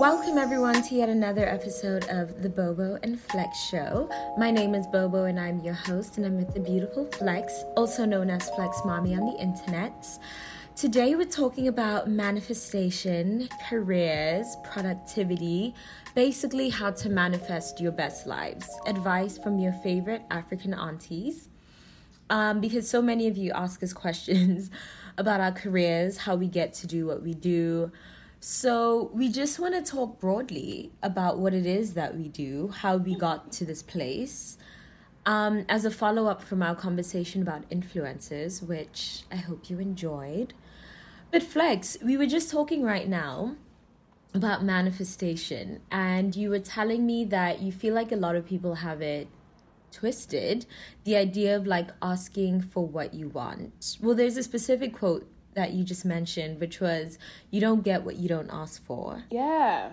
Welcome everyone to yet another episode of the Bobo and Flex Show. My name is Bobo and I'm your host and I'm with the beautiful Flex, also known as Flex Mommy on the internet. Today we're talking about manifestation, careers, productivity, basically how to manifest your best lives. Advice from your favorite African aunties. Um, because so many of you ask us questions about our careers, how we get to do what we do. So, we just want to talk broadly about what it is that we do, how we got to this place. Um, as a follow up from our conversation about influencers, which I hope you enjoyed. But, Flex, we were just talking right now about manifestation, and you were telling me that you feel like a lot of people have it twisted the idea of like asking for what you want. Well, there's a specific quote that you just mentioned, which was, You don't get what you don't ask for. Yeah.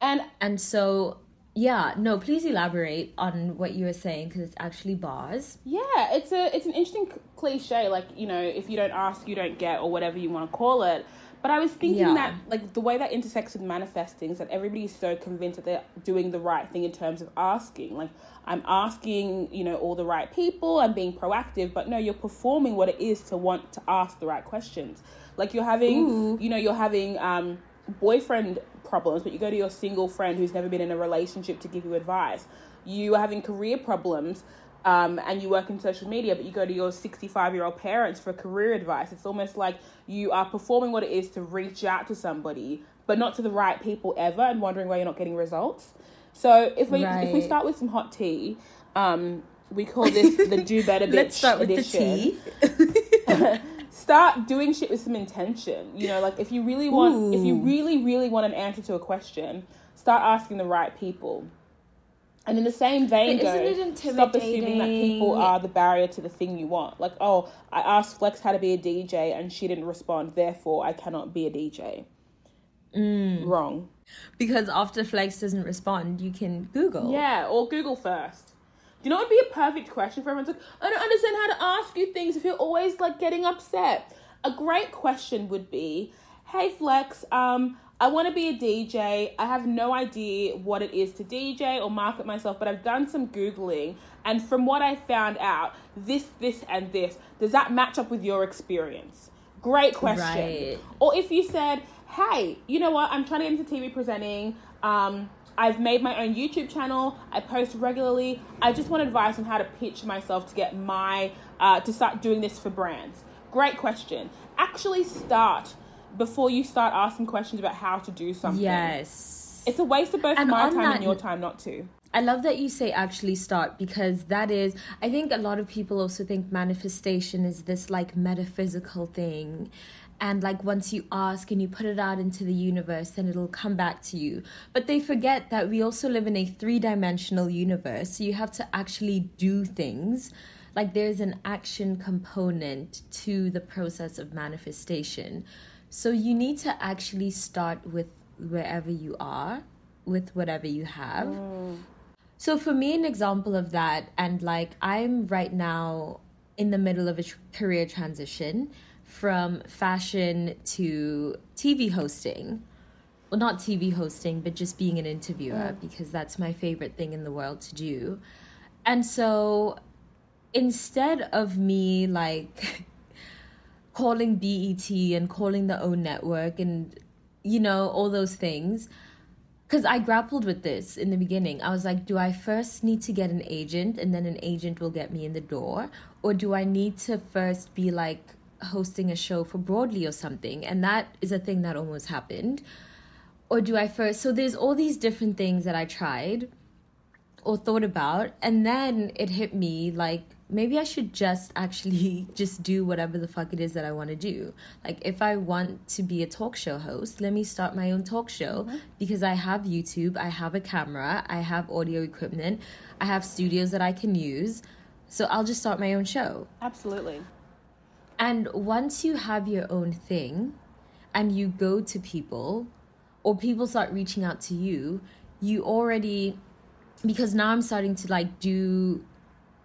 And And so, yeah, no, please elaborate on what you were saying because it's actually bars. yeah, it's a it's an interesting cliche like, you know, if you don't ask, you don't get or whatever you want to call it. But I was thinking Yeah. that like the way that intersects with manifesting is that everybody's so convinced that they're doing the right thing in terms of asking. Like I'm asking, you know, all the right people, I'm being proactive, but no, you're performing what it is to want to ask the right questions. Like you're having, you know, you're having um boyfriend problems, but you go to your single friend who's never been in a relationship to give you advice. You are having career problems, um, and you work in social media, but you go to your 65 year old parents for career advice. It's almost like you are performing what it is to reach out to somebody, but not to the right people ever, and wondering why you're not getting results. So if we if we start with some hot tea, um, we call this the do better bitch Let's start with edition the tea. start doing shit with some intention. You know, like if you really want, if you really, really want an answer to a question, start asking the right people. And in the same vein, But go, isn't it stop assuming that people are the barrier to the thing you want. Like, oh, I asked Flex how to be a DJ and she didn't respond, therefore I cannot be a DJ. Mm. Wrong. Because after Flex doesn't respond, you can Google. Yeah, or Google first. Do you know what would be a perfect question for everyone's like, I don't understand how to ask you things if you're always like getting upset. A great question would be, Hey Flex, um, I want to be a DJ. I have no idea what it is to DJ or market myself, but I've done some Googling and from what I found out, this, this, and this, does that match up with your experience? Great question. Right. Or if you said, hey, you know what, I'm trying to get into TV presenting. Um, I've made my own YouTube channel. I post regularly. I just want advice on how to pitch myself to get my, uh, to start doing this for brands. Great question. Actually start before you start asking questions about how to do something. Yes. It's a waste of both And my time that and your time not to. I love that you say actually start because that is, I think a lot of people also think manifestation is this like metaphysical thing. And like once you ask and you put it out into the universe, then it'll come back to you. But they forget that we also live in a three dimensional universe. So you have to actually do things. Like there's an action component to the process of manifestation. So you need to actually start with wherever you are, with whatever you have. Oh. So for me, an example of that, and like I'm right now in the middle of a tr- career transition from fashion to TV hosting. Well, not TV hosting, but just being an interviewer mm. because that's my favorite thing in the world to do. And so instead of me like calling BET and calling the O network and you know all those things because I grappled with this in the beginning. I was like, do I first need to get an agent and then an agent will get me in the door? Or do I need to first be like hosting a show for Broadly or something? And that is a thing that almost happened. Or do I first? So there's all these different things that I tried or thought about. And then it hit me like, maybe I should just actually just do whatever the fuck it is that I want to do. Like if I want to be a talk show host, let me start my own talk show mm-hmm. because I have YouTube, I have a camera, I have audio equipment, I have studios that I can use. So I'll just start my own show. Absolutely. And once you have your own thing and you go to people or people start reaching out to you, you already because now I'm starting to like do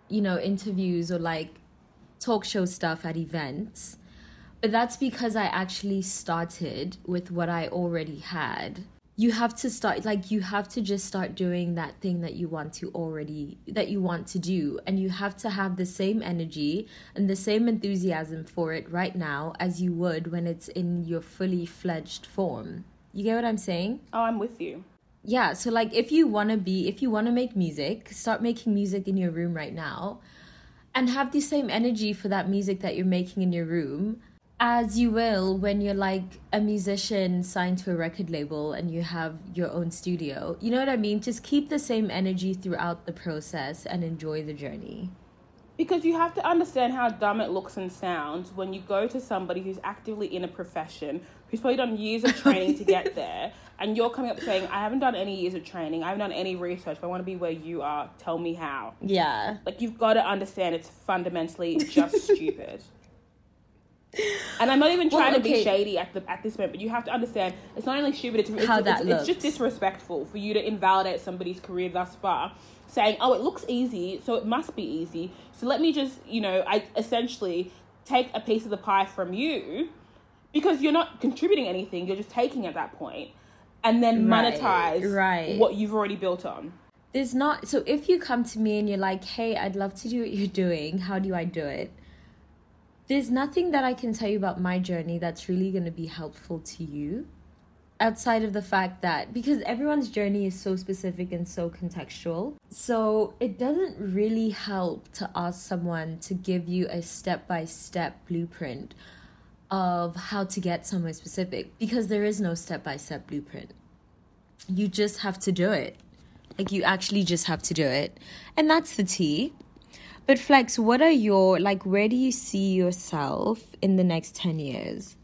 you know, interviews or like talk show stuff at events. But that's because I actually started with what I already had. You have to start like you have to just start doing that thing that you want to already that you want to do and you have to have the same energy and the same enthusiasm for it right now as you would when it's in your fully fledged form. You get what I'm saying? Oh, I'm with you yeah so like if you want to be if you want to make music start making music in your room right now and have the same energy for that music that you're making in your room as you will when you're like a musician signed to a record label and you have your own studio you know what i mean just keep the same energy throughout the process and enjoy the journey because you have to understand how dumb it looks and sounds when you go to somebody who's actively in a profession who's probably done years of training to get there, and you're coming up saying, I haven't done any years of training, I haven't done any research, but I want to be where you are. Tell me how. Yeah. Like, you've got to understand it's fundamentally just stupid. And I'm not even trying well, okay. to be shady at the at this moment, but you have to understand it's not only stupid, it's, it's, it's, it's just disrespectful for you to invalidate somebody's career thus far, saying, "Oh, it looks easy, so it must be easy." So let me just, you know, I essentially take a piece of the pie from you because you're not contributing anything you're just taking at that point and then monetize right, right. what you've already built on there's not so if you come to me and you're like hey i'd love to do what you're doing how do i do it there's nothing that i can tell you about my journey that's really going to be helpful to you outside of the fact that because everyone's journey is so specific and so contextual so it doesn't really help to ask someone to give you a step-by-step blueprint of how to get somewhere specific because there is no step by step blueprint. You just have to do it. Like, you actually just have to do it. And that's the tea. But, Flex, what are your, like, where do you see yourself in the next 10 years?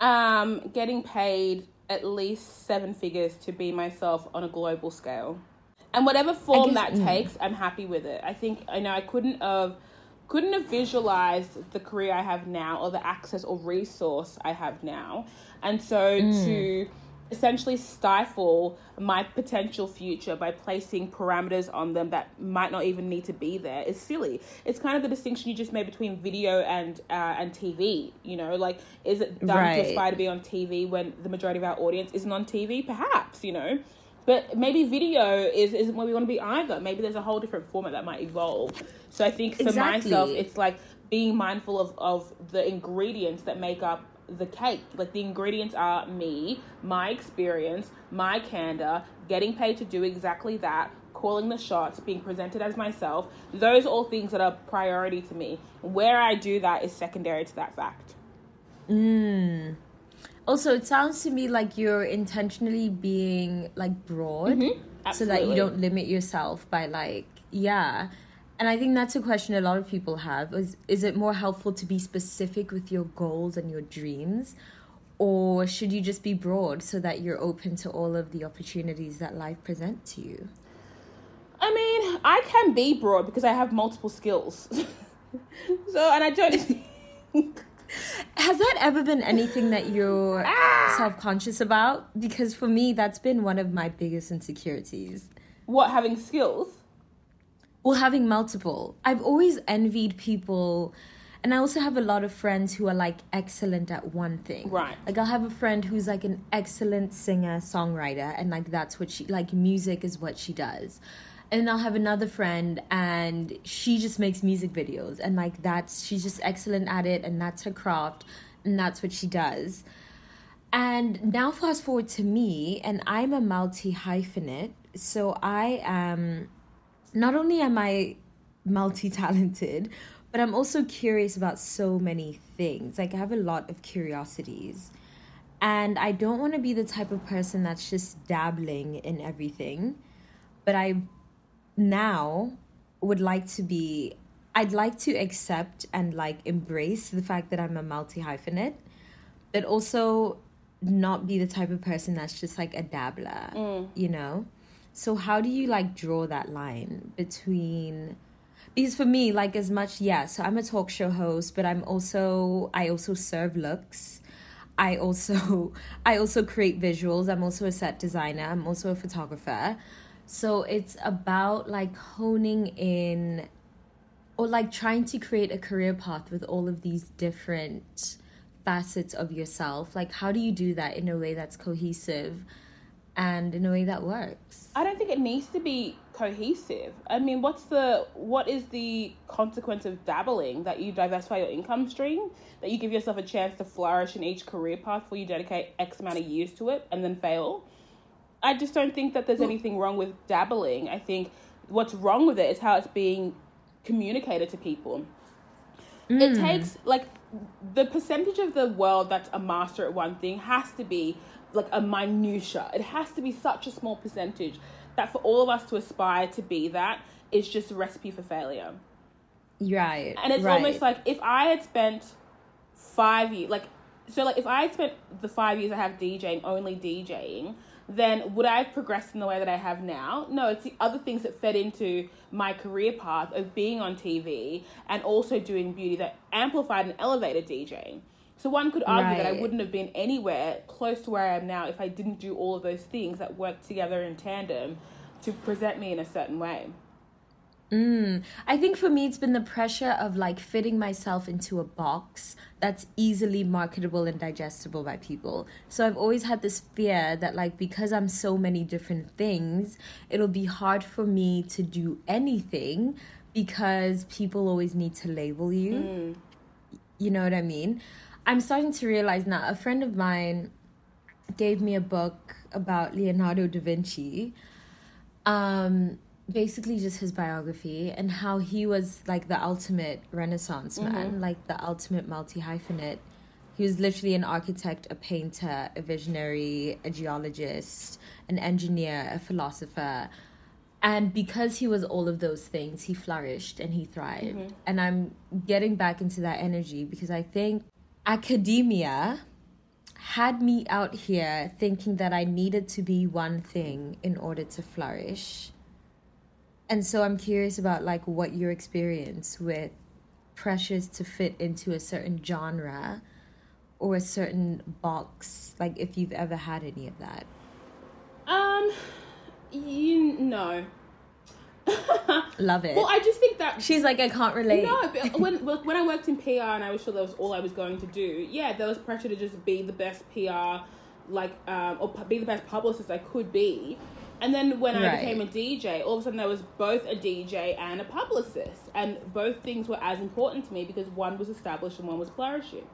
Um, getting paid at least seven figures to be myself on a global scale. And whatever form guess, that mm. takes, I'm happy with it. I think, I know I couldn't have couldn't have visualized the career I have now or the access or resource I have now. And so mm. to essentially stifle my potential future by placing parameters on them that might not even need to be there is silly. It's kind of the distinction you just made between video and uh, and TV. You know, like is it dumb right. to aspire to be on TV when the majority of our audience isn't on TV? Perhaps you know. But maybe video is, isn't where we want to be either. Maybe there's a whole different format that might evolve. So I think for exactly. myself, it's like being mindful of, of the ingredients that make up the cake. Like the ingredients are me, my experience, my candor, getting paid to do exactly that, calling the shots, being presented as myself. Those are all things that are priority to me. Where I do that is secondary to that fact. Mm. Also, it sounds to me like you're intentionally being like broad mm-hmm. so that you don't limit yourself by like, yeah. And I think that's a question a lot of people have is is it more helpful to be specific with your goals and your dreams or should you just be broad so that you're open to all of the opportunities that life presents to you? I mean, I can be broad because I have multiple skills. so, and I don't Has that ever been anything that you're ah! self conscious about? Because for me, that's been one of my biggest insecurities. What, having skills? Well, having multiple. I've always envied people. And I also have a lot of friends who are like excellent at one thing. Right. Like I'll have a friend who's like an excellent singer, songwriter, and like that's what she like music is what she does and I'll have another friend and she just makes music videos and like that's she's just excellent at it and that's her craft and that's what she does. And now fast forward to me and I'm a multi hyphenate. So I am not only am I multi talented, but I'm also curious about so many things. Like I have a lot of curiosities. And I don't want to be the type of person that's just dabbling in everything. But I now would like to be I'd like to accept and like embrace the fact that I'm a multi hyphenate, but also not be the type of person that's just like a dabbler, mm. you know? So how do you like draw that line between because for me like as much yeah, so I'm a talk show host, but I'm also I also serve looks. I also I also create visuals. I'm also a set designer. I'm also a photographer. So it's about like honing in or like trying to create a career path with all of these different facets of yourself. Like how do you do that in a way that's cohesive and in a way that works? I don't think it needs to be cohesive. I mean, what's the what is the consequence of dabbling that you diversify your income stream, that you give yourself a chance to flourish in each career path before you dedicate X amount of years to it and then fail? I just don't think that there's anything wrong with dabbling. I think what's wrong with it is how it's being communicated to people. Mm. It takes like the percentage of the world that's a master at one thing has to be like a minutia. It has to be such a small percentage that for all of us to aspire to be that is just a recipe for failure. Right. And it's right. almost like if I had spent five years, like, so like if I had spent the five years I have DJing only DJing, then would I have progressed in the way that I have now? No, it's the other things that fed into my career path of being on TV and also doing beauty that amplified and elevated DJing. So one could argue right. that I wouldn't have been anywhere close to where I am now if I didn't do all of those things that work together in tandem to present me in a certain way. Mm. I think for me, it's been the pressure of like fitting myself into a box that's easily marketable and digestible by people. So I've always had this fear that, like, because I'm so many different things, it'll be hard for me to do anything because people always need to label you. Mm. You know what I mean? I'm starting to realize now, a friend of mine gave me a book about Leonardo da Vinci. Um, basically just his biography and how he was like the ultimate renaissance man mm-hmm. like the ultimate multi hyphenate he was literally an architect a painter a visionary a geologist an engineer a philosopher and because he was all of those things he flourished and he thrived mm-hmm. and i'm getting back into that energy because i think academia had me out here thinking that i needed to be one thing in order to flourish and so I'm curious about like what your experience with pressures to fit into a certain genre or a certain box, like if you've ever had any of that. Um, you know. Love it. Well, I just think that she's like, I can't relate. No, but when when I worked in PR and I was sure that was all I was going to do, yeah, there was pressure to just be the best PR, like, um, or be the best publicist I could be. And then when right. I became a DJ, all of a sudden there was both a DJ and a publicist. And both things were as important to me because one was established and one was flourishing.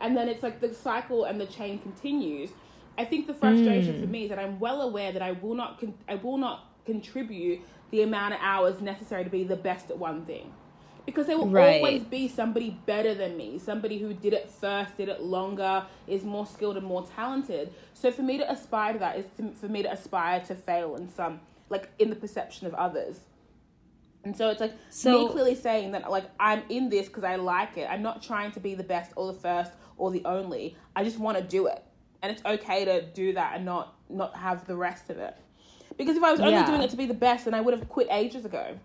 And then it's like the cycle and the chain continues. I think the frustration mm. for me is that I'm well aware that I will not con- I will not contribute the amount of hours necessary to be the best at one thing because there will right. always be somebody better than me, somebody who did it first, did it longer, is more skilled and more talented. So for me to aspire to that is to, for me to aspire to fail in some, like in the perception of others. And so it's like so, me clearly saying that like I'm in this because I like it. I'm not trying to be the best or the first or the only. I just want to do it, and it's okay to do that and not not have the rest of it. Because if I was only yeah. doing it to be the best, then I would have quit ages ago.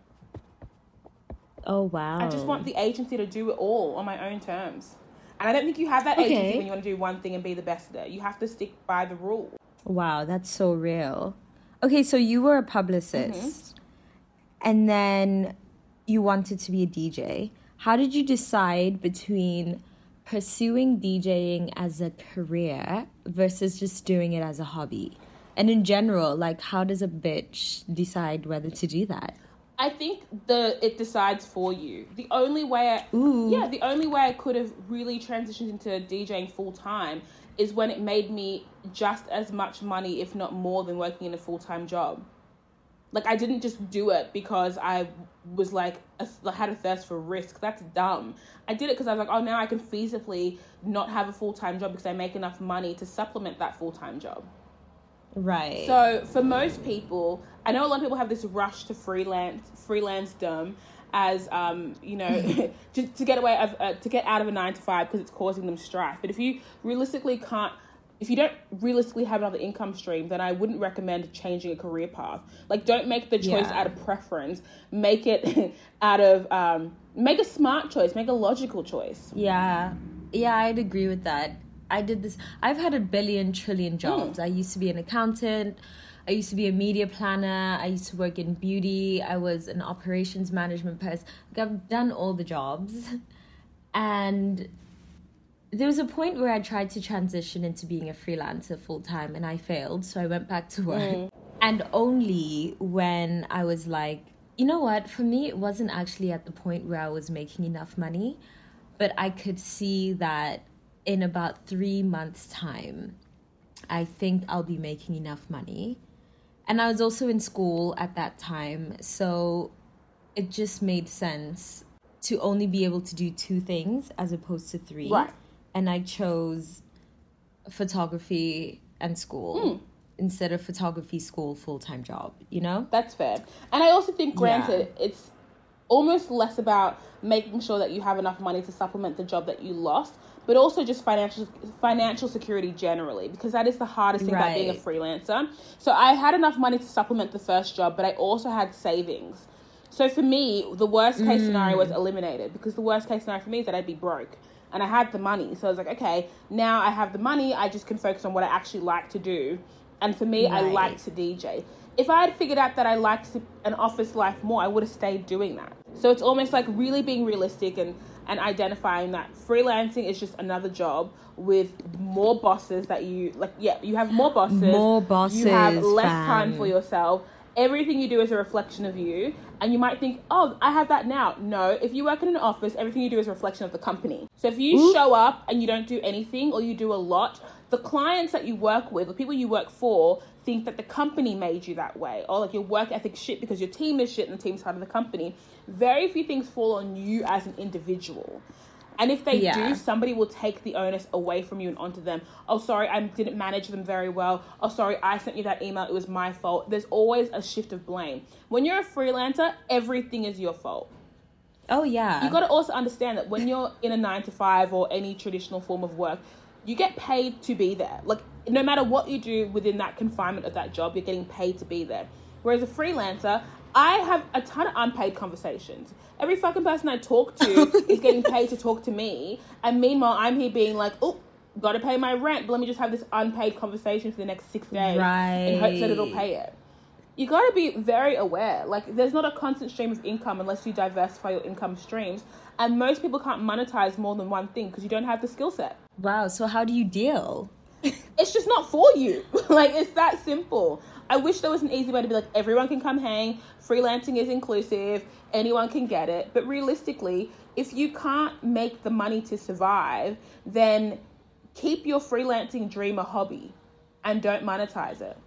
Oh wow! I just want the agency to do it all on my own terms, and I don't think you have that okay. agency when you want to do one thing and be the best at it. You have to stick by the rule. Wow, that's so real. Okay, so you were a publicist, mm-hmm. and then you wanted to be a DJ. How did you decide between pursuing DJing as a career versus just doing it as a hobby? And in general, like, how does a bitch decide whether to do that? I think the it decides for you. The only way, I, Ooh. yeah, the only way I could have really transitioned into DJing full time is when it made me just as much money, if not more, than working in a full time job. Like I didn't just do it because I was like a, had a thirst for risk. That's dumb. I did it because I was like, oh, now I can feasibly not have a full time job because I make enough money to supplement that full time job. Right. So for most people, I know a lot of people have this rush to freelance freelance dumb, as um, you know to, to get away of, uh, to get out of a nine to five because it's causing them strife. But if you realistically can't if you don't realistically have another income stream, then I wouldn't recommend changing a career path. Like, don't make the choice yeah. out of preference. Make it out of um, make a smart choice. Make a logical choice. Yeah, yeah, I'd agree with that. I did this. I've had a billion trillion jobs. Mm. I used to be an accountant. I used to be a media planner. I used to work in beauty. I was an operations management person. Like I've done all the jobs. And there was a point where I tried to transition into being a freelancer full time and I failed. So I went back to work. Mm. And only when I was like, you know what? For me, it wasn't actually at the point where I was making enough money, but I could see that in about three months' time, I think I'll be making enough money and I was also in school at that time, so it just made sense to only be able to do two things as opposed to three. Right. And I chose photography and school. Mm. Instead of photography school full time job, you know? That's fair. And I also think, granted, yeah. it's almost less about making sure that you have enough money to supplement the job that you lost but also just financial financial security generally because that is the hardest thing right. about being a freelancer. So I had enough money to supplement the first job, but I also had savings. So for me, the worst case mm. scenario was eliminated because the worst case scenario for me is that I'd be broke. And I had the money. So I was like, okay, now I have the money, I just can focus on what I actually like to do. And for me, right. I like to DJ. If I had figured out that I liked an office life more, I would have stayed doing that. So it's almost like really being realistic and and identifying that freelancing is just another job with more bosses that you like yeah you have more bosses more bosses you have less fam. time for yourself everything you do is a reflection of you and you might think oh i have that now no if you work in an office everything you do is a reflection of the company so if you Ooh. show up and you don't do anything or you do a lot the clients that you work with the people you work for think that the company made you that way or like your work ethic shit because your team is shit and the team's part of the company very few things fall on you as an individual. And if they yeah. do, somebody will take the onus away from you and onto them. Oh, sorry, I didn't manage them very well. Oh, sorry, I sent you that email. It was my fault. There's always a shift of blame. When you're a freelancer, everything is your fault. Oh, yeah. You got to also understand that when you're in a nine to five or any traditional form of work, you get paid to be there. Like, no matter what you do within that confinement of that job, you're getting paid to be there. Whereas a freelancer, I have a ton of unpaid conversations. Every fucking person I talk to is getting paid to talk to me, and meanwhile, I'm here being like, oh, gotta pay my rent, but let me just have this unpaid conversation for the next six days right. in hopes that it'll pay it. You gotta be very aware. Like, there's not a constant stream of income unless you diversify your income streams, and most people can't monetize more than one thing because you don't have the skill set. Wow, so how do you deal? it's just not for you. like, it's that simple. I wish there was an easy way to be like everyone can come hang, freelancing is inclusive, anyone can get it. But realistically, if you can't make the money to survive, then keep your freelancing dream a hobby and don't monetize it.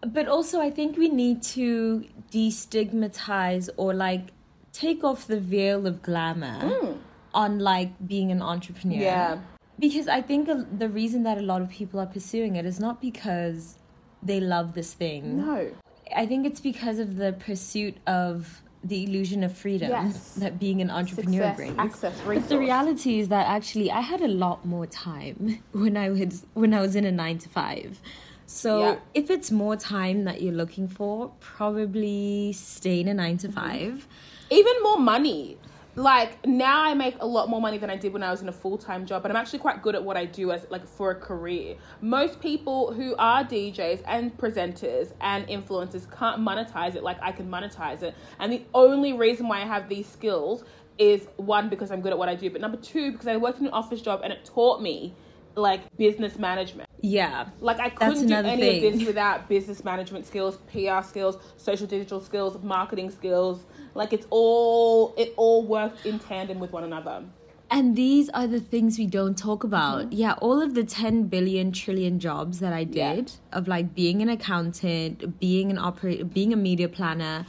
But also, I think we need to destigmatize or like take off the veil of glamour mm. on like being an entrepreneur. Yeah. Because I think the reason that a lot of people are pursuing it is not because they love this thing. No. I think it's because of the pursuit of the illusion of freedom yes. that being an entrepreneur Success, brings. Access, resource. But the reality is that actually I had a lot more time when I was when I was in a 9 to 5. So yeah. if it's more time that you're looking for, probably stay in a 9 to 5. Even more money like now I make a lot more money than I did when I was in a full time job, but I'm actually quite good at what I do as like for a career. Most people who are DJs and presenters and influencers can't monetize it like I can monetize it, and the only reason why I have these skills is one because I'm good at what I do, but number two because I worked in an office job and it taught me like business management. Yeah. Like I couldn't do any thing. of this without business management skills, PR skills, social digital skills, marketing skills like it's all it all worked in tandem with one another. And these are the things we don't talk about. Mm-hmm. Yeah, all of the 10 billion trillion jobs that I did yeah. of like being an accountant, being an operator, being a media planner,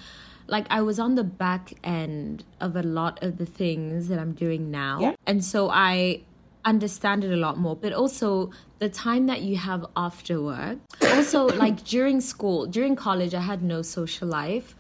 like I was on the back end of a lot of the things that I'm doing now. Yeah. And so I understand it a lot more, but also the time that you have after work. Also, like during school, during college, I had no social life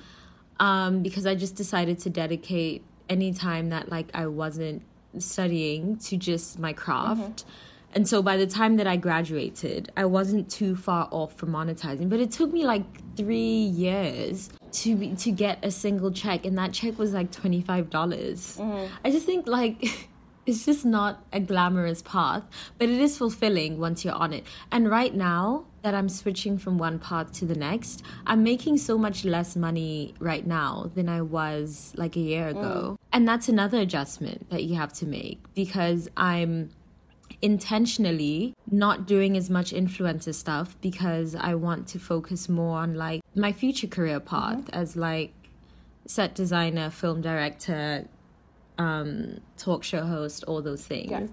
um, because I just decided to dedicate any time that like I wasn't studying to just my craft. Mm-hmm. And so by the time that I graduated, I wasn't too far off from monetizing, but it took me like 3 years to be, to get a single check and that check was like $25. mm-hmm. I just think like it's just not a glamorous path, but it is fulfilling once you're on it. And right now that I'm switching from one path to the next, I'm making so much less money right now than I was like a year ago. Mm. And that's another adjustment that you have to make because I'm intentionally not doing as much influencer stuff because I want to focus more on like my future career path mm-hmm. as like set designer, film director, um, talk show host, all those things. Yeah.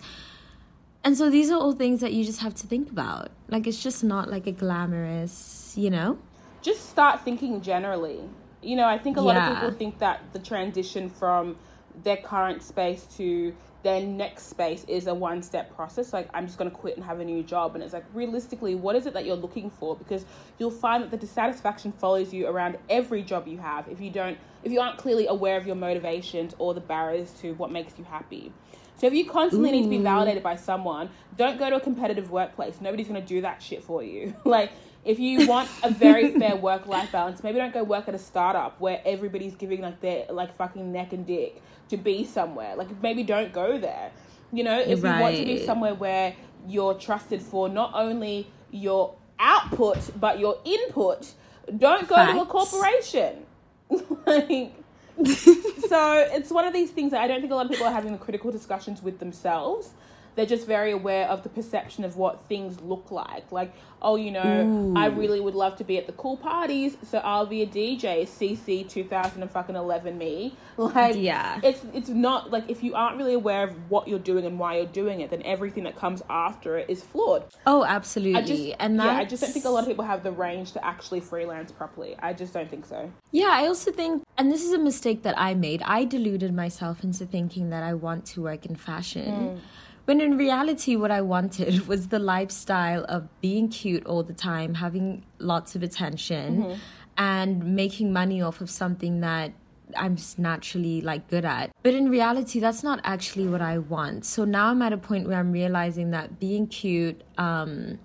And so these are all things that you just have to think about. Like it's just not like a glamorous, you know? Just start thinking generally. You know, I think a lot yeah. of people think that the transition from their current space to their next space is a one step process. Like, I'm just going to quit and have a new job. And it's like, realistically, what is it that you're looking for? Because you'll find that the dissatisfaction follows you around every job you have if you don't, if you aren't clearly aware of your motivations or the barriers to what makes you happy. So if you constantly Ooh. need to be validated by someone, don't go to a competitive workplace. Nobody's going to do that shit for you. like, if you want a very fair work life balance, maybe don't go work at a startup where everybody's giving like their like fucking neck and dick to be somewhere. Like maybe don't go there. You know, if right. you want to be somewhere where you're trusted for not only your output but your input, don't go Facts. to a corporation. like so it's one of these things that I don't think a lot of people are having the critical discussions with themselves they're just very aware of the perception of what things look like. Like, oh, you know, Ooh. I really would love to be at the cool parties, so I'll be a DJ. CC 2011 me. Like, yeah, it's it's not like if you aren't really aware of what you're doing and why you're doing it, then everything that comes after it is flawed. Oh, absolutely. I just, and yeah, I just don't think a lot of people have the range to actually freelance properly. I just don't think so. Yeah, I also think, and this is a mistake that I made. I deluded myself into thinking that I want to work in fashion. Mm when in reality, what I wanted was the lifestyle of being cute all the time, having lots of attention, mm-hmm. and making money off of something that I'm just naturally like good at. But in reality, that's not actually what I want. So now I'm at a point where I'm realizing that being cute um,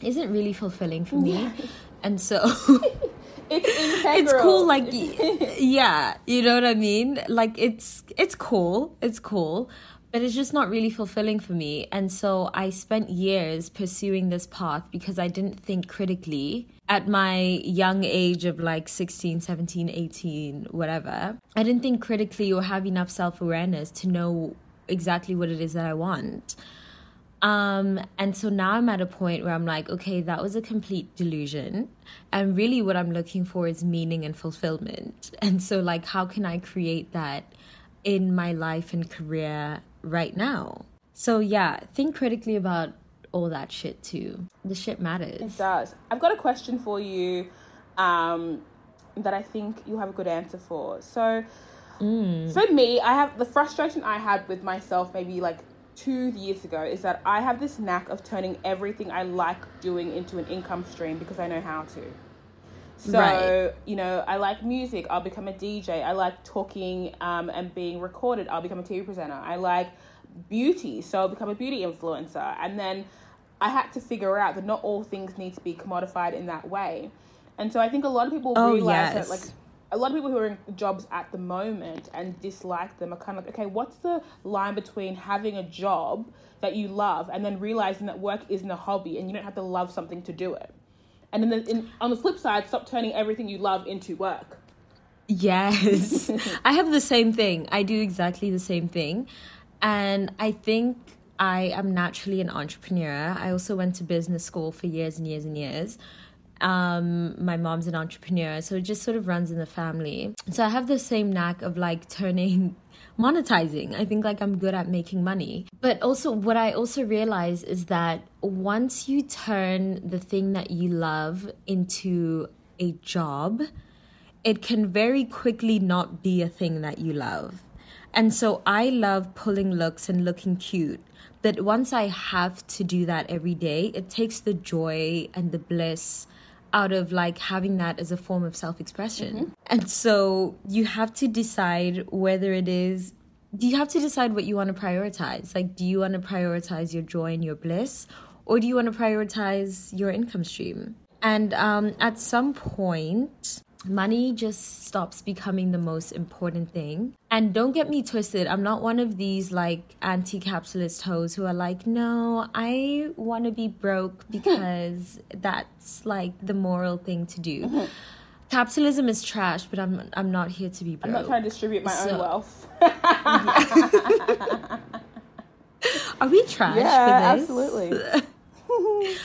isn't really fulfilling for me. And so it's It's cool like yeah, you know what I mean? Like it's it's cool. It's cool but it's just not really fulfilling for me. And so I spent years pursuing this path because I didn't think critically at my young age of like 16, 17, 18, whatever. I didn't think critically or have enough self awareness to know exactly what it is that I want. Um, and so now I'm at a point where I'm like, okay, that was a complete delusion. And really, what I'm looking for is meaning and fulfillment. And so, like, how can I create that in my life and career right now. So yeah, think critically about all that shit too. The shit matters. It does. I've got a question for you um, that I think you'll have a good answer for. So mm. for me, I have the frustration I had with myself maybe like two years ago is that I have this knack of turning everything I like doing into an income stream because I know how to. So, right. you know, I like music, I'll become a DJ. I like talking um, and being recorded, I'll become a TV presenter. I like beauty, so I'll become a beauty influencer. And then I had to figure out that not all things need to be commodified in that way. And so I think a lot of people oh, realize yes. that, like, a lot of people who are in jobs at the moment and dislike them are kind of like, okay, what's the line between having a job that you love and then realizing that work isn't a hobby and you don't have to love something to do it? And then in, on the flip side, stop turning everything you love into work. Yes, I have the same thing. I do exactly the same thing, and I think I am naturally an entrepreneur. I also went to business school for years and years and years. Um, my mom's an entrepreneur, so it just sort of runs in the family. So I have the same knack of like turning monetizing. I think like I'm good at making money. But also what I also realize is that once you turn the thing that you love into a job, it can very quickly not be a thing that you love. And so I love pulling looks and looking cute. But once I have to do that every day, it takes the joy and the bliss out of like having that as a form of self expression. And so you have to decide whether it is, do you have to decide what you want to prioritize. Like, do you want to prioritize your joy and your bliss, or do you want to prioritize your income stream? And um, at some point, money just stops becoming the most important thing. And don't get me twisted, I'm not one of these like anti capitalist hoes who are like, no, I want to be broke because that's like the moral thing to do. Mm-hmm. Capitalism is trash, but I'm I'm not here to be broke. I'm not trying to distribute my So- own wealth. Are we trash yeah, for this? absolutely.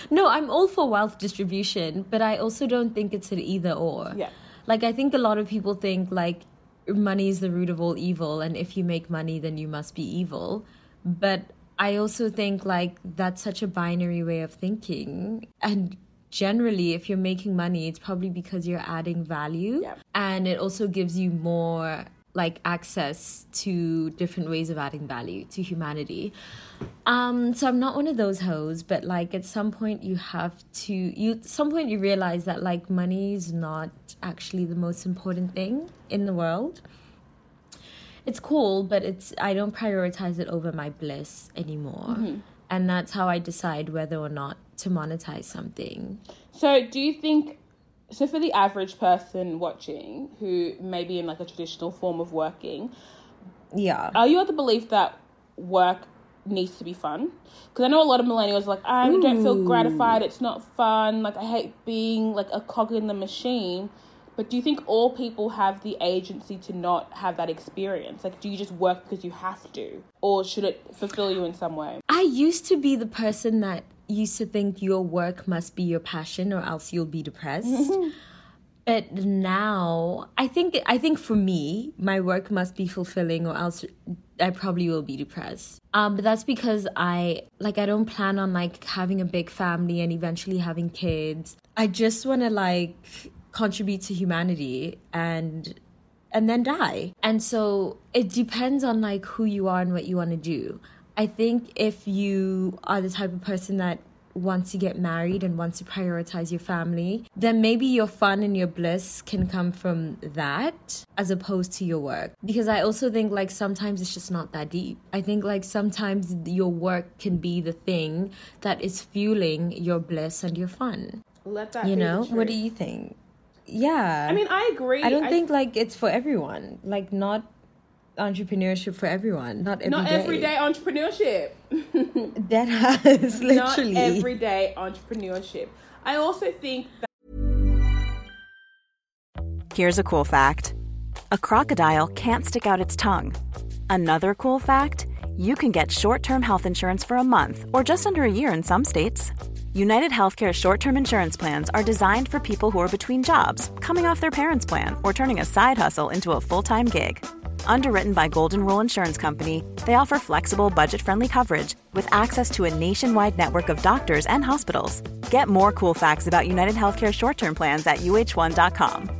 No, I'm all for wealth distribution, but I also don't think it's an either or. Yeah. Like I think a lot of people think like money is the root of all evil and if you make money then you must be evil. But I also think like that's such a binary way of thinking and generally if you're making money it's probably because you're adding value Yeah. and it also gives you more like access to different ways of adding value to humanity. Um, so I'm not one of those hoes, but like at some point you have to you at some point you realize that like money is not actually the most important thing in the world. It's cool, but it's I don't prioritize it over my bliss anymore. And that's how I decide whether or not to monetize something. So, do you think? So, for the average person watching who may be in like a traditional form of working, Yeah. are you of the belief that work needs to be fun? Because I know a lot of millennials are like, ah, I don't feel gratified. It's not fun. Like, I hate being like a cog in the machine. But do you think all people have the agency to not have that experience? Like, do you just work because you have to, or should it fulfill you in some way? I used to be the person that used to think your work must be your passion or else you'll be depressed. but now I think I think for me, my work must be fulfilling or else I probably will be depressed. Um but that's because I like I don't plan on like having a big family and eventually having kids. I just want to like contribute to humanity and and then die. And so it depends on like who you are and what you want to do. I think if you are the type of person that wants to get married and wants to prioritize your family, then maybe your fun and your bliss can come from that as opposed to your work. Because I also think like sometimes it's just not that deep. I think like sometimes your work can be the thing that is fueling your bliss and your fun. Let that You know? What do you think? Yeah. I mean, I agree. I don't think like it's for everyone. Like not entrepreneurship for everyone. Not every not day. everyday entrepreneurship. That has literally. Not everyday entrepreneurship. I also think that Here's a cool fact a crocodile can't stick out its tongue. Another cool fact you can get short term health insurance for a month or just under a year in some states. United Healthcare short term insurance plans are designed for people who are between jobs, coming off their parents' plan, or turning a side hustle into a full time gig. Underwritten by Golden Rule Insurance Company, they offer flexible, budget friendly coverage with access to a nationwide network of doctors and hospitals. Get more cool facts about United Healthcare short term plans at uh1.com.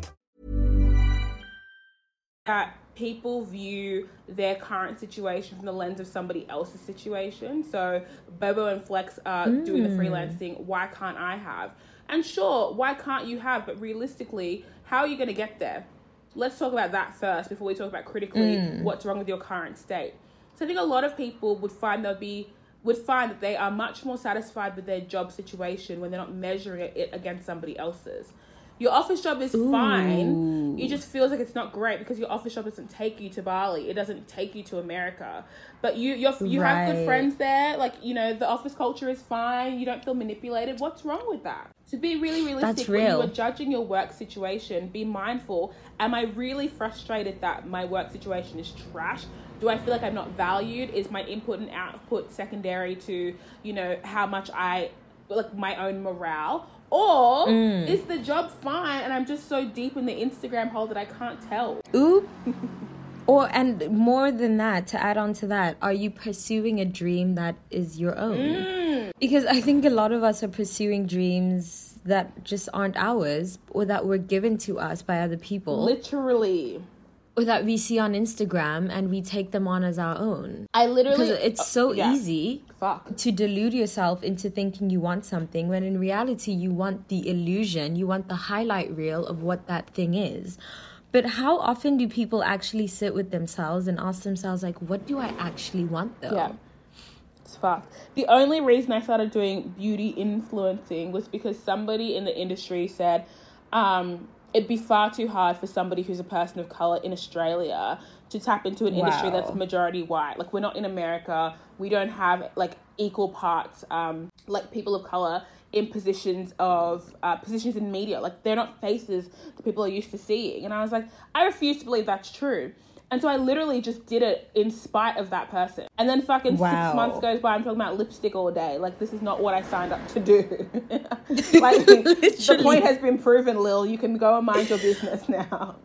that people view their current situation from the lens of somebody else's situation. So Bobo and Flex are doing the hmm. freelancing. Why can't I have? And sure, why can't you have? But realistically, how are you going to get there? Let's talk about that first before we talk about critically mm. what's wrong with your current state. So I think a lot of people would find they'll be would find that they are much more satisfied with their job situation when they're not measuring it against somebody else's. Your office job is fine. It just feels like it's not great because your office job doesn't take you to Bali. It doesn't take you to America. But you you're, you have good friends there. Like you know, the office culture is fine. You don't feel manipulated. What's wrong with that? To be really realistic, That's when you are judging your work situation, be mindful. Am I really frustrated that my work situation is trash? Do I feel like I'm not valued? Is my input and output secondary to you know how much I like my own morale? Or Mm. is the job fine and I'm just so deep in the Instagram hole that I can't tell? Oop. Or and more than that, to add on to that, are you pursuing a dream that is your own? Mm. Because I think a lot of us are pursuing dreams that just aren't ours or that were given to us by other people. Literally. Or that we see on Instagram and we take them on as our own. I literally Because it's so uh, yeah. easy Fuck. to delude yourself into thinking you want something when in reality you want the illusion, you want the highlight reel of what that thing is. But how often do people actually sit with themselves and ask themselves, like, what do I actually want though? Yeah. It's fucked. The only reason I started doing beauty influencing was because somebody in the industry said um, it'd be far too hard for somebody who's a person of color in Australia to tap into an industry Wow. that's majority white. Like we're not in America. We don't have like equal parts um, like people of color in positions of uh, positions in media. Like they're not faces that people are used to seeing. And I was like, I refuse to believe that's true. And so I literally just did it in spite of that person. And then fucking Wow. six months goes by, I'm talking about lipstick all day. Like, this is not what I signed up to do. like, the point has been proven, Lil. You can go and mind your business now.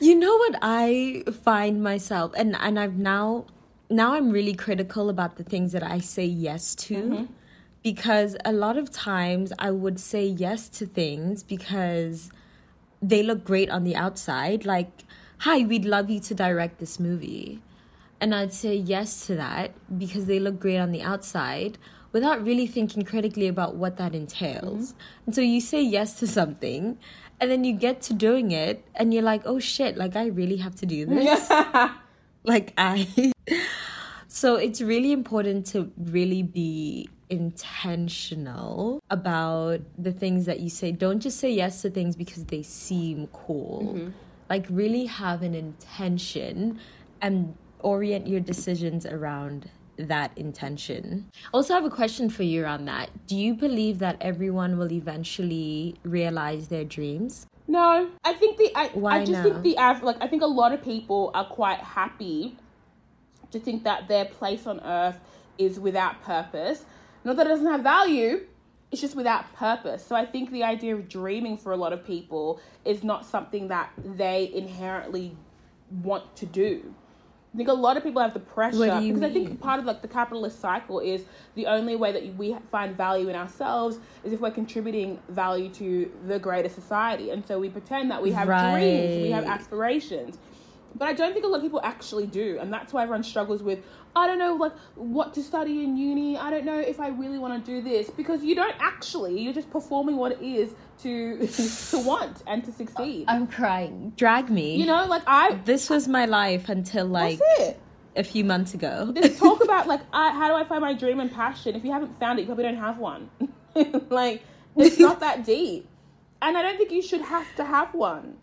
You know what I find myself and and I've now now I'm really critical about the things that I say yes to mm-hmm. because a lot of times I would say yes to things because they look great on the outside like hi we'd love you to direct this movie and I'd say yes to that because they look great on the outside without really thinking critically about what that entails. Mm-hmm. And so you say yes to something and then you get to doing it and you're like, "Oh shit, like I really have to do this." like I So it's really important to really be intentional about the things that you say. Don't just say yes to things because they seem cool. Mm-hmm. Like really have an intention and orient your decisions around that intention. Also I have a question for you around that. Do you believe that everyone will eventually realize their dreams? No, I think the I, Why I just no? think the av- like I think a lot of people are quite happy to think that their place on earth is without purpose. Not that it doesn't have value, it's just without purpose. So I think the idea of dreaming for a lot of people is not something that they inherently want to do. I think a lot of people have the pressure What do you because I think part of like the capitalist cycle is the only way that we find value in ourselves is if we're contributing value to the greater society, and so we pretend that we have dreams, we have aspirations. But I don't think a lot of people actually do, and that's why everyone struggles with. I don't know, like what to study in uni. I don't know if I really want to do this because you don't actually. You're just performing what it is to to want and to succeed. I'm crying. Drag me. you know, like I. this was my life until like a few months ago. This talk about like I, how do I find my dream and passion? If you haven't found it, you probably don't have one. like it's not that deep, and I don't think you should have to have one.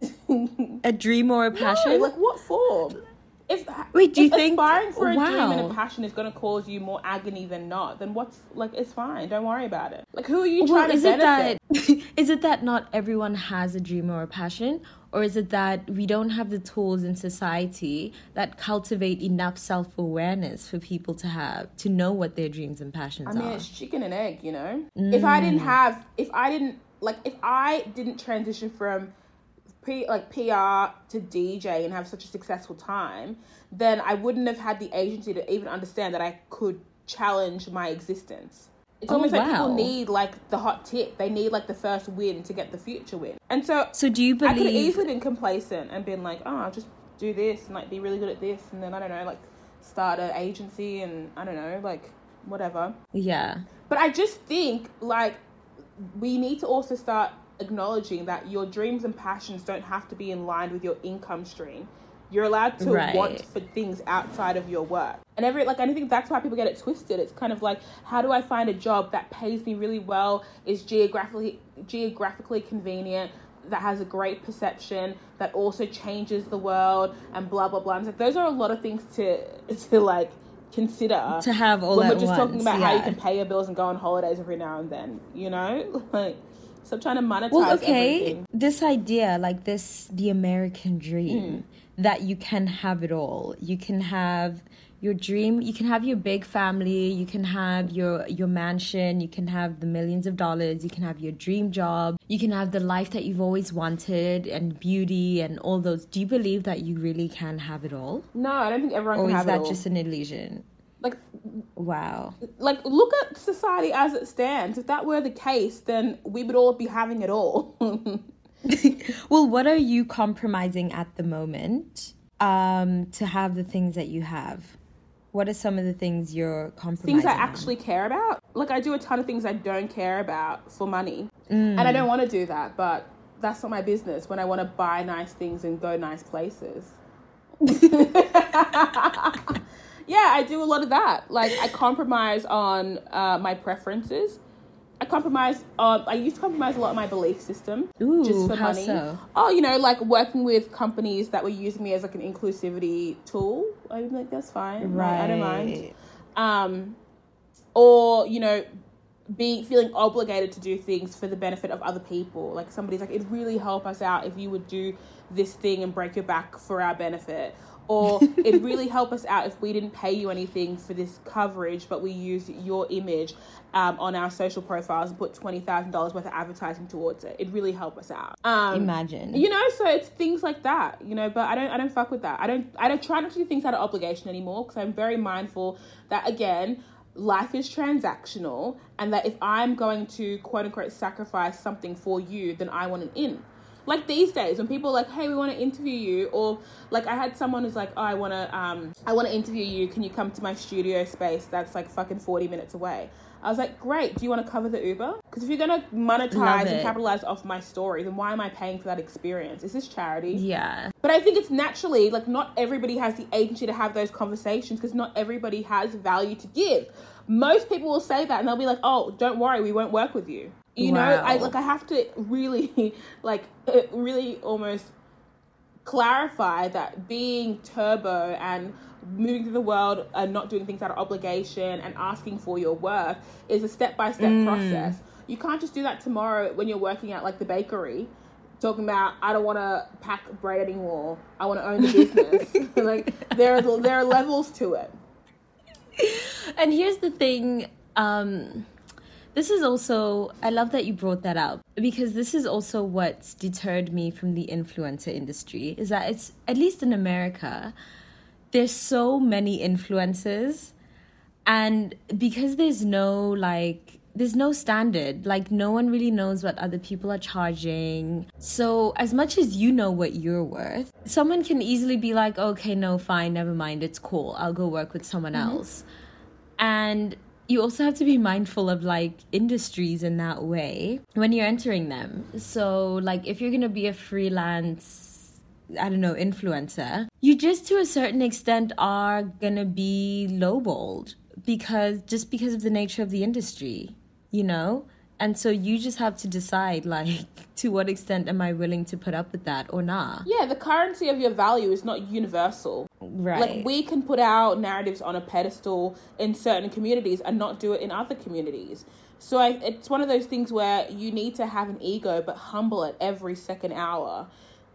a dream or a passion? No, like what for? If Wait, do you think- aspiring for a dream and a passion is going to cause you more agony than not, then what's like? It's fine. Don't worry about it. Like who are you well, trying is to it benefit? that is it that not everyone has a dream or a passion, or is it that we don't have the tools in society that cultivate enough self awareness for people to have to know what their dreams and passions are? I mean, are? it's chicken and egg, you know. If I Mm. didn't have, if I didn't like, if I didn't transition from P, like PR to DJ and have such a successful time, then I wouldn't have had the agency to even understand that I could challenge my existence. It's Oh, almost like people need like the hot tip. They need like the first win to get the future win. And so, So do you I could have easily been complacent and been like, oh, I'll just do this and like be really good at this, and then I don't know, like start an agency and I don't know, like whatever. yeah. But I just think like we need to also start acknowledging that your dreams and passions don't have to be in line with your income stream. You're allowed to Right. want for things outside of your work. And every like I think that's why people get it twisted. It's kind of like how do I find a job that pays me really well, is geographically geographically convenient, that has a great perception, that also changes the world and blah blah blah. And like those are a lot of things to to like consider To have all when we're just talking once, about how you can pay your bills and go on holidays every now and then, you know? Like stop trying to monetize Well, okay. everything. This idea, like this, the American dream, Hmm. that you can have it all. You can have your dream. You can have your big family. You can have your your mansion. You can have the millions of dollars. You can have your dream job. You can have the life that you've always wanted and beauty and all those. Do you believe that you really can have it all, No, I don't think everyone or can is have it that just an illusion? Like Wow. like look at society as it stands. If that were the case, then we would all be having it all. well, what are you compromising at the moment um, to have the things that you have? What are some of the things you're compromising? Things I on? actually care about. Like I do a ton of things I don't care about for money, and I don't want to do that. But that's not my business. When I want to buy nice things and go nice places. yeah, I do a lot of that. Like I compromise on uh, my preferences. I compromise. Uh, I used to compromise a lot of my belief system Ooh, just for money. so? Oh, you know, like working with companies that were using me as like an inclusivity tool. I'm like, that's fine. Right. I don't mind. Um, or you know, being feeling obligated to do things for the benefit of other people. Like somebody's like, it'd really help us out if you would do this thing and break your back for our benefit. Or it'd really help us out if we didn't pay you anything for this coverage, but we use your image um, on our social profiles and put twenty thousand dollars worth of advertising towards it. It'd really help us out. Um, Imagine. you know, so it's things like that, you know. But I don't, I don't fuck with that. I don't, I don't try not to do things out of obligation anymore because I'm very mindful that again, life is transactional, and that if I'm going to quote unquote sacrifice something for you, then I want an in. Like these days, when people are like, "Hey, we want to interview you," or like I had someone who's like, "Oh, I want to, um, I want to interview you. Can you come to my studio space that's like fucking forty minutes away?" I was like, "Great. Do you want to cover the Uber? Because if you're gonna monetize and capitalize off my story, then why am I paying for that experience? Is this charity?" Yeah. But I think it's naturally like not everybody has the agency to have those conversations because not everybody has value to give. Most people will say that and they'll be like, "Oh, don't worry, we won't work with you." You know, I like I have to really like uh, really almost clarify that being turbo and moving through the world and not doing things out of obligation and asking for your worth is a step by step process. You can't just do that tomorrow when you're working at like the bakery talking about I don't want to pack bread anymore. I want to own the business. like there are there are levels to it. And here's the thing. Um, this is also, I love that you brought that up because this is also what's deterred me from the influencer industry is that it's, at least in America, there's so many influencers. And because there's no like, there's no standard. Like, no one really knows what other people are charging. So, as much as you know what you're worth, someone can easily be like, okay, no, fine, never mind, it's cool. I'll go work with someone mm-hmm. else. And you also have to be mindful of like industries in that way when you're entering them. So, like, if you're going to be a freelance, I don't know, influencer, you just to a certain extent are going to be lowballed because just because of the nature of the industry, you know? And so you just have to decide, like, to what extent am I willing to put up with that or not? Yeah, the currency of your value is not universal. Right. Like we can put our narratives on a pedestal in certain communities and not do it in other communities. So I, it's one of those things where you need to have an ego, but humble it every second hour,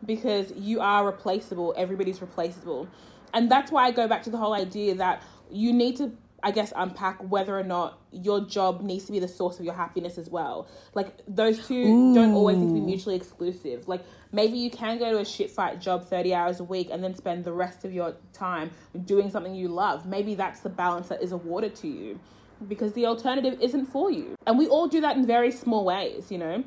because you are replaceable. Everybody's replaceable, and that's why I go back to the whole idea that you need to. I guess unpack whether or not your job needs to be the source of your happiness as well. Like those 2 don't always need to be mutually exclusive. Like maybe you can go to a shit fight job 30 hours a week and then spend the rest of your time doing something you love. Maybe that's the balance that is awarded to you because the alternative isn't for you. And we all do that in very small ways, you know?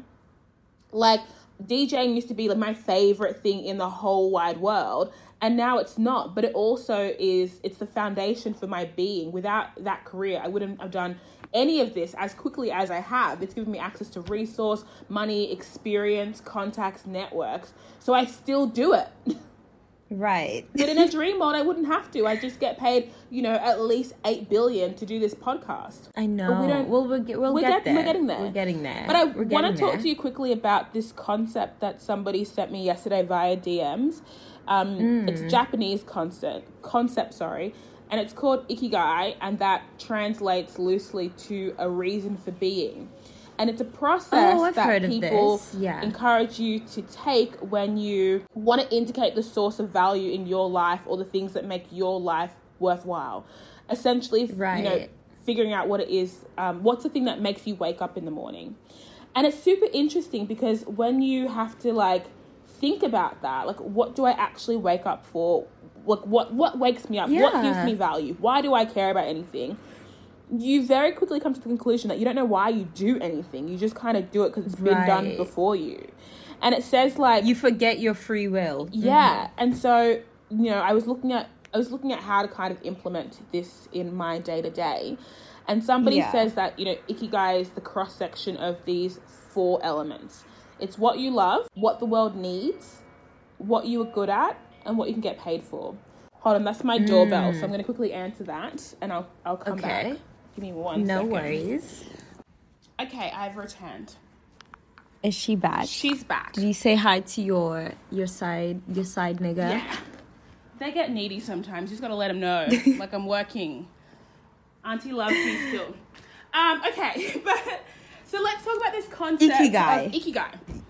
Like DJing used to be like my favorite thing in the whole wide world and now it's not but it also is it's the foundation for my being without that career i wouldn't have done any of this as quickly as i have it's given me access to resource money experience contacts networks so i still do it right. but in a dream world i wouldn't have to i just get paid you know at least 8 billion to do this podcast I know. But we don't- well, we'll get, we'll we're, get get- there. we're getting there. We're getting there. But I want to talk to you quickly about this concept that somebody sent me yesterday via DMs. Um, It's a Japanese concept, concept, sorry, and it's called ikigai, and that translates loosely to a reason for being. And it's a process Oh, that people. Yeah. encourage you to take when you want to indicate the source of value in your life or the things that make your life worthwhile. Essentially, you know, Right. figuring out what it is, um, what's the thing that makes you wake up in the morning. And it's super interesting because when you have to like think about that, like what do I actually wake up for? Like what what wakes me up? What gives me value? Why do I care about anything? You very quickly come to the conclusion that you don't know why you do anything. You just kind of do it because it's been done before you. and it says like You forget your free will. yeah, mm-hmm. and so you know, I was looking at I was looking at how to kind of implement this in my day to day, and somebody Yeah. says that you know ikigai is the cross section of these four elements. It's what you love, what the world needs, what you are good at, and what you can get paid for. Hold on, that's my doorbell, so I'm going to quickly answer that, and I'll I'll come back. Okay. back. Give me one. No second. worries. Okay, I've returned. Is she back? She's back. Did you say hi to your your side your side nigga? Yeah. They get needy sometimes. You just got to let them know. like I'm working. Auntie loves me still. Um, okay, but so let's talk about this concept Ikigai. of ikigai.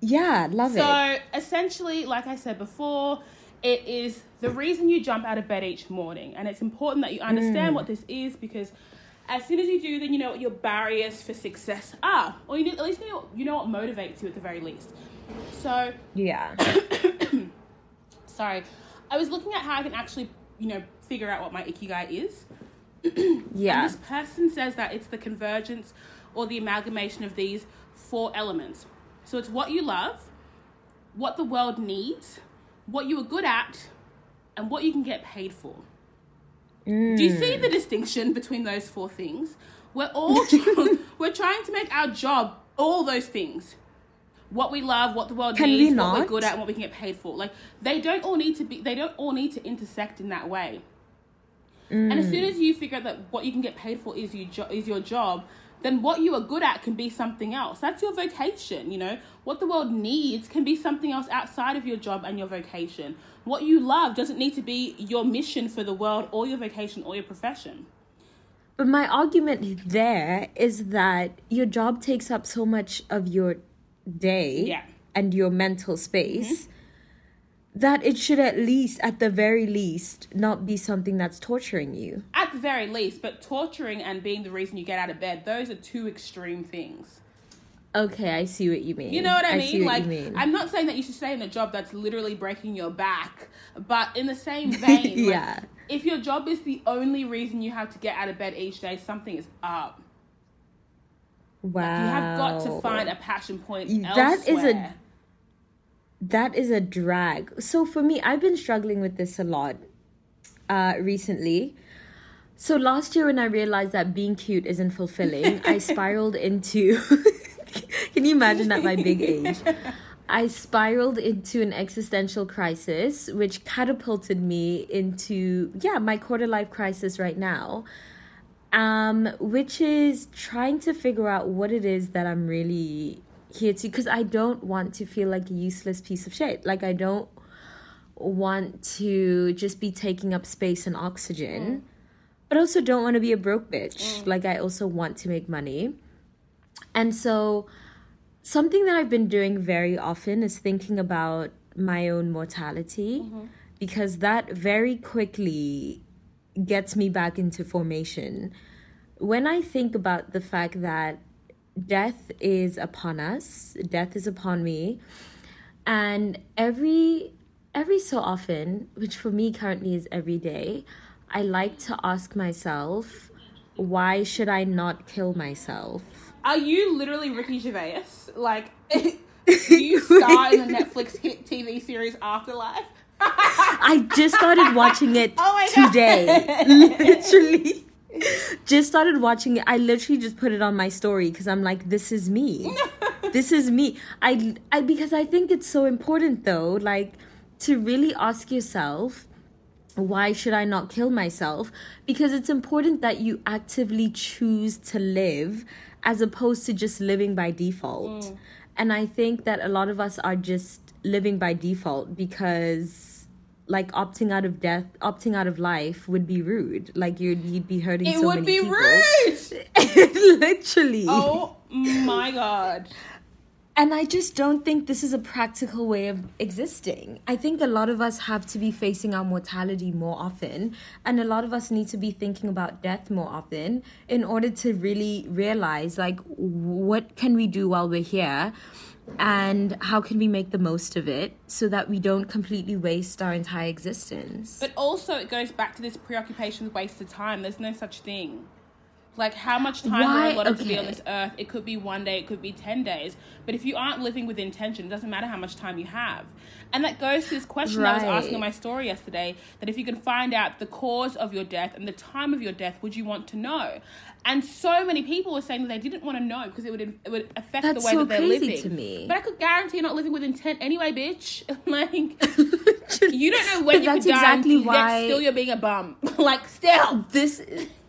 Yeah, love it. So essentially, like I said before, it is the reason you jump out of bed each morning, and it's important that you understand mm. what this is because as soon as you do, then you know what your barriers for success are, or you know, at least you know, you know what motivates you at the very least. So Yeah. sorry, I was looking at how I can actually, you know, figure out what my ikigai is. Yeah. And this person says that it's the convergence or the amalgamation of these four elements. So it's what you love, what the world needs, what you are good at, and what you can get paid for. Do you see mm. the distinction between those four things? We're all we're trying to make our job all those things. What we love, what the world Can needs, what we're good at, and what we can get paid for. Like they don't all need to be they don't all need to intersect in that way. And as soon mm. as you figure out that what you can get paid for is your jo- is your job, then what you are good at can be something else. That's your vocation, you know. What the world needs can be something else outside of your job and your vocation. What you love doesn't need to be your mission for the world or your vocation or your profession. But my argument there is that your job takes up so much of your day Yeah. and your mental space mm-hmm. That it should at least, at the very least, not be something that's torturing you. At the very least, but torturing and being the reason you get out of bed, those are two extreme things. Okay, I see what you mean. You know what I, see mean? what Like, mean. I'm not saying that you should stay in a job that's literally breaking your back, but in the same vein, like, Yeah. if your job is the only reason you have to get out of bed each day, something is up. wow. You have got to find a passion point That is a- elsewhere. That is a drag. So for me, I've been struggling with this a lot uh, recently. So last year, when I realized that being cute isn't fulfilling, I spiraled into. Can you imagine at my big age? I spiraled into an existential crisis, which catapulted me into yeah my quarter life crisis right now, um, which is trying to figure out what it is that I'm really here to because I don't want to feel like a useless piece of shit. Like I don't want to just be taking up space and oxygen, mm. but also don't want to be a broke bitch. Mm. Like I also want to make money. And so something that I've been doing very often is thinking about my own mortality mm-hmm. because that very quickly gets me back into formation. When I think about the fact that death is upon us, death is upon me, and every every so often, which for me currently is every day, I like to ask myself, why should I not kill myself? Are you literally Ricky Gervais? Like, do you star in the Netflix hit TV series Afterlife? I just started watching it Oh today. literally. Just started watching it. I literally just put it on my story because I'm like, this is me. this is me. I, I because I think it's so important though, like to really ask yourself, why should I not kill myself? Because it's important that you actively choose to live as opposed to just living by default. Mm. And I think that a lot of us are just living by default because like opting out of death, opting out of life would be rude. Like you'd you'd be hurting It so would be people. rude. Literally. Oh my god. And I just don't think this is a practical way of existing. I think a lot of us have to be facing our mortality more often, and a lot of us need to be thinking about death more often in order to really realize like what can we do while we're here and how can we make the most of it so that we don't completely waste our entire existence. But also, it goes back to this preoccupation with wasted time. There's no such thing. Like how much time Why- we're allotted to be on this earth. It could be one day, it could be 10 days. But if you aren't living with intention, it doesn't matter how much time you have. And that goes to this question I was asking in my story yesterday that if you can find out the cause of your death and the time of your death, would you want to know? And so many people were saying that they didn't want to know because it would it would affect That's the way so that they're crazy living. to me. But I could guarantee you're not living with intent anyway, bitch. like you don't know when you could die, exactly and yet why- still you're being a bum. like still. this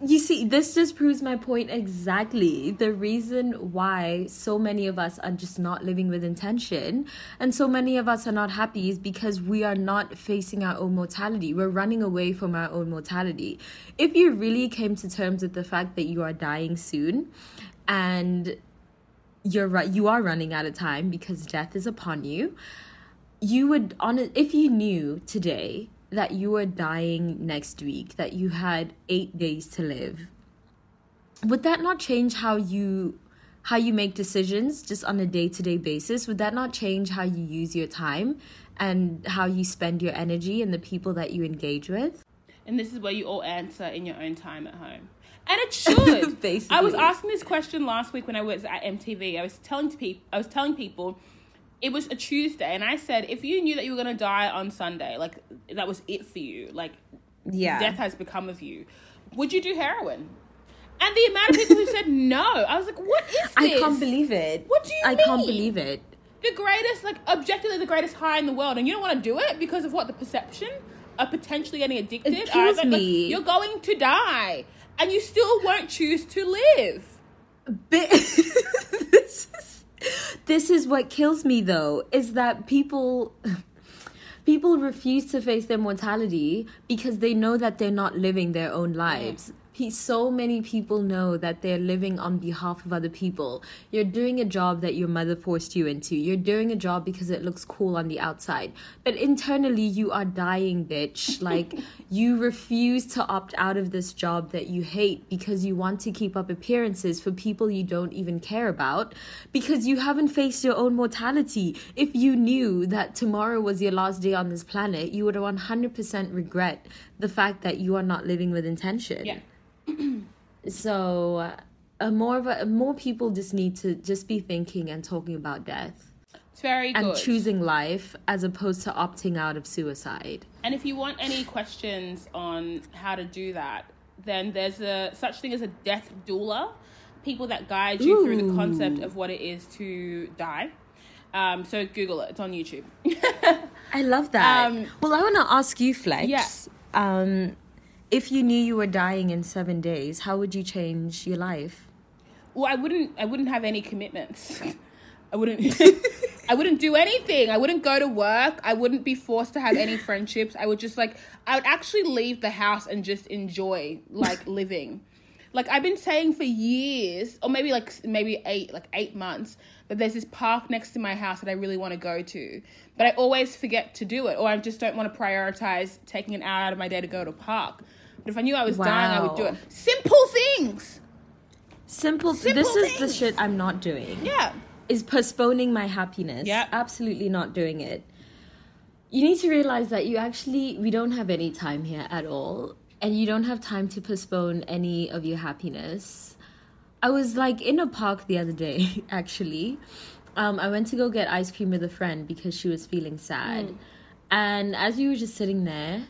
you see this just proves my point exactly. The reason why so many of us are just not living with intention and so many of us are not happy is because we are not facing our own mortality. We're running away from our own mortality. If you really came to terms with the fact that you are dying soon and you're right you are running out of time because death is upon you you would on if you knew today that you were dying next week that you had 8 days to live would that not change how you how you make decisions just on a day-to-day basis would that not change how you use your time and how you spend your energy and the people that you engage with And this is where you all answer in your own time at home. And it should. Basically. I was asking this question last week when I was at MTV. I was telling to people I was telling people it was a Tuesday and I said if you knew that you were going to die on Sunday, like that was it for you, like yeah death has become of you, would you do heroin? And the amount of people who said no, I was like, what is this? i can't believe it What do you i can't believe it the greatest, like objectively the greatest high in the world, and you don't want to do it because of what the perception of potentially getting addicted. It kills was like, like, me. you're going to die, and you still won't choose to live. Bi- this is this is what kills me though is that people people refuse to face their mortality because they know that they're not living their own lives He, so many people know that they're living on behalf of other people. You're doing a job that your mother forced you into. You're doing a job because it looks cool on the outside. But internally, you are dying, bitch. Like, you refuse to opt out of this job that you hate because you want to keep up appearances for people you don't even care about because you haven't faced your own mortality. If you knew that tomorrow was your last day on this planet, you would 100% regret the fact that you are not living with intention Yeah. So uh, more of a, more people just need to just be thinking and talking about death It's very and choosing life as opposed to opting out of suicide And if you want any questions on how to do that, then there's a such thing as a death doula, people that guide you through the concept of what it is to die. Um, so Google it; it's on YouTube. i love that Um, well i want to ask you flex Yeah. um if you knew you were dying in seven days how would you change your life well, I wouldn't. I wouldn't have any commitments. I wouldn't. I wouldn't do anything. I wouldn't go to work. I wouldn't be forced to have any friendships. I would just like. I would actually leave the house and just enjoy like living. Like I've been saying for years, or maybe like maybe eight, like eight months, that there's this park next to my house that I really want to go to, but I always forget to do it, or I just don't want to prioritize taking an hour out of my day to go to a park. If I knew I was dying, I would do it. Simple things. simple, Simple this is the shit i'm not doing Yeah. is postponing my happiness. Yeah. Absolutely not doing it. You need to realize that you actually, we don't have any time here at all. And you don't have time to postpone any of your happiness. I was like in a park the other day, actually. Um, I went to go get ice cream with a friend because she was feeling sad. And as we were just sitting there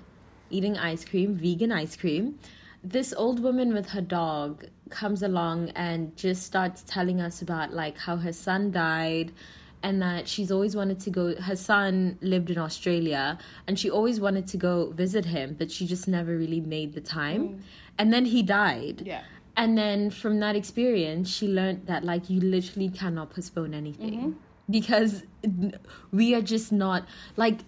eating ice cream, vegan ice cream, this old woman with her dog comes along and just starts telling us about like how her son died and that she's always wanted to go her son lived in Australia and she always wanted to go visit him but she just never really made the time. Mm. And then he died. Yeah. and then from that experience, she learned that like you literally cannot postpone anything. Mm-hmm. Because we are just not like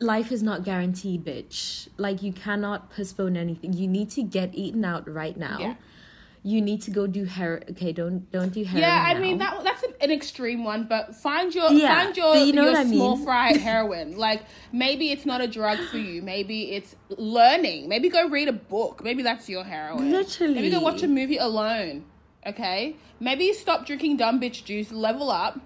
life is not guaranteed, bitch. Like you cannot postpone anything. You need to get eaten out right now. Yeah. You need to go do hair. Okay, don't don't do heroin. Yeah, I now. mean that that's an extreme one, but find your Yeah, find your, you know your what I small mean? fry heroin. Like maybe it's not a drug for you. Maybe it's learning. Maybe go read a book. Maybe that's your heroin. Literally. Maybe go watch a movie alone. Okay. Maybe stop drinking dumb bitch juice. Level up.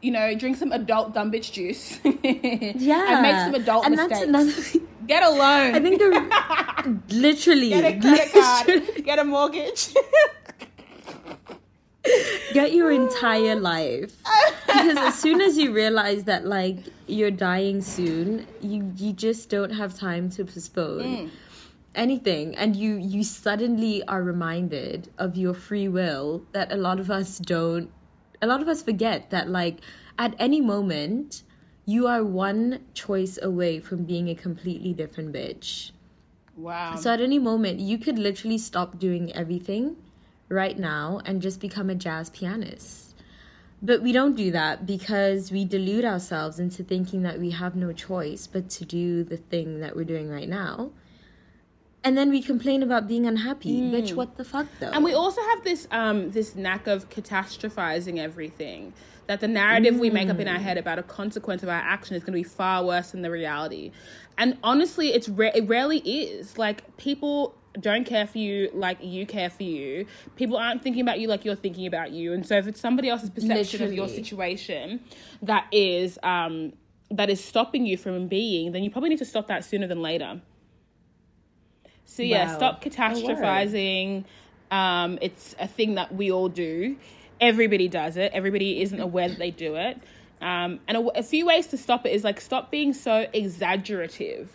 You know, drink some adult dumb bitch juice. yeah, and make some adult and mistakes. that's another. thing. Get a loan. I think the literally get a credit card. literally- get a mortgage. get your entire life because as soon as you realize that like you're dying soon you you just don't have time to postpone Mm. anything and you you suddenly are reminded of your free will that a lot of us don't a lot of us forget that like at any moment you are one choice away from being a completely different bitch Wow. so at any moment, you could literally stop doing everything right now and just become a jazz pianist. But we don't do that because we delude ourselves into thinking that we have no choice but to do the thing that we're doing right now. And then we complain about being unhappy. Bitch, what the fuck though? And we also have this um this knack of catastrophizing everything. That the narrative we make up in our head about a consequence of our action is going to be far worse than the reality. And honestly, it's ra- it rarely is. Like people don't care for you like you care for you. People aren't thinking about you like you're thinking about you. And so if it's somebody else's perception of your situation that is um that is stopping you from being, then you probably need to stop that sooner than later. So yeah, Wow. stop catastrophizing. Um, it's a thing that we all do. Everybody does it. Everybody isn't aware that they do it. Um, and a, a few ways to stop it is like stop being so exaggerative.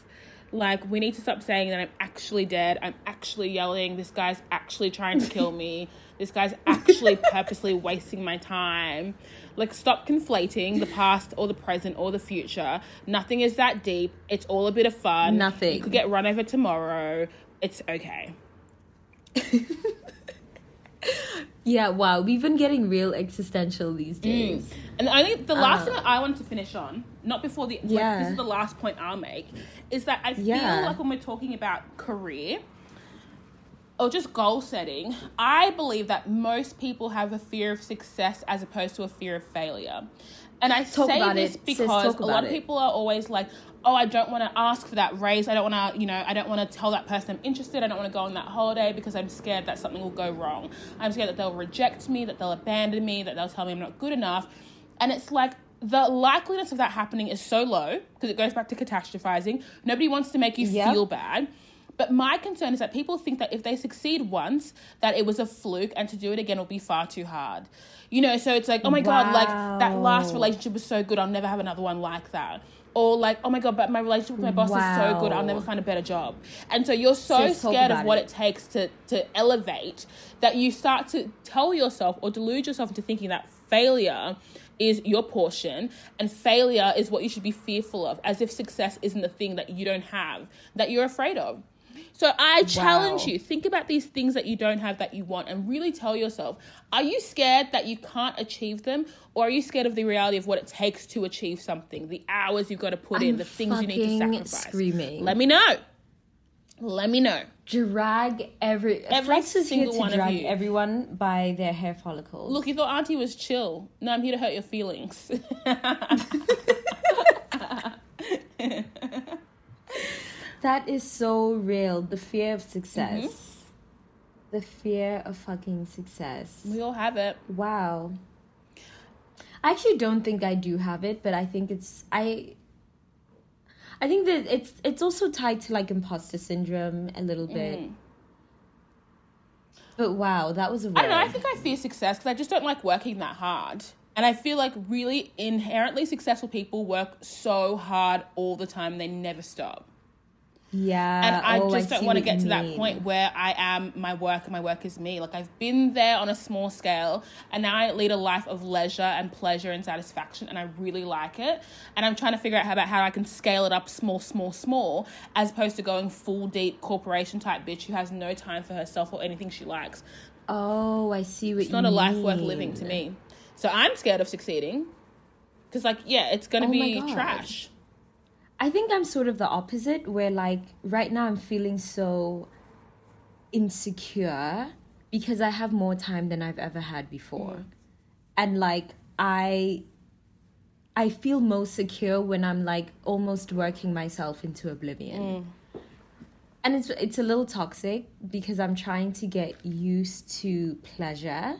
Like we need to stop saying that I'm actually dead. I'm actually yelling. This guy's actually trying to kill me. This guy's actually purposely wasting my time. Like stop conflating the past or the present or the future. Nothing is that deep. It's all a bit of fun. Nothing. You could get run over tomorrow. It's okay. yeah, wow, we've been getting real existential these mm. days. And I think the last uh. thing that I wanted to finish on, not before the like, Yeah. this is the last point I'll make, is that I feel Yeah. like when we're talking about career or just goal setting, I believe that most people have a fear of success as opposed to a fear of failure. And I Talk say about this it, because a lot of people are always like, "Oh, I don't want to ask for that raise. I don't want to, you know, I don't want to tell that person I'm interested. I don't want to go on that holiday because I'm scared that something will go wrong. I'm scared that they'll reject me, that they'll abandon me, that they'll tell me I'm not good enough." And it's like the likeliness of that happening is so low because it goes back to catastrophizing. Nobody wants to make you Yep. feel bad. But my concern is that people think that if they succeed once, that it was a fluke, and to do it again will be far too hard. You know, so it's like, oh my god, like that last relationship was so good, I'll never have another one like that. Or like, oh my god, but my relationship with my boss is so good, I'll never find a better job. And so you're so talk scared of what it. it takes to to elevate that you start to tell yourself or delude yourself into thinking that failure is your portion and failure is what you should be fearful of as if success isn't the thing that you don't have that you're afraid of so i challenge Wow. you think about these things that you don't have that you want and really tell yourself are you scared that you can't achieve them or are you scared of the reality of what it takes to achieve something the hours you've got to put in I'm the things you need to sacrifice screaming. let me know let me know Drag every, Every Flex is here single to one of drag you. everyone by their hair follicles. Look, you thought Auntie was chill. No, I'm here to hurt your feelings. That is so real. The fear of success. Mm-hmm. The fear of fucking success. we all have it. Wow. I actually don't think I do have it, but I think it's I I think that it's it's also tied to like imposter syndrome a little bit. But wow, that was a word. Mm. I don't know. I think I fear success because I just don't like working that hard. And I feel like really inherently successful people work so hard all the time, they never stop. Yeah. and I oh, just don't want to get to that point where I am my work and my work is me. Like I've been there on a small scale, and now I lead a life of leisure and pleasure and satisfaction, and I really like it. And I'm trying to figure out how about how I can scale it up small, small, small, as opposed to going full deep corporation type bitch who has no time for herself or anything she likes. Oh, I see what It's not a life worth living to me. So I'm scared of succeeding. Because, like, yeah, it's going to Oh be trash. I think I'm sort of the opposite, where like right now I'm feeling so insecure because I have more time than I've ever had before. And like I I feel most secure when I'm like almost working myself into oblivion. And it's it's a little toxic because I'm trying to get used to pleasure.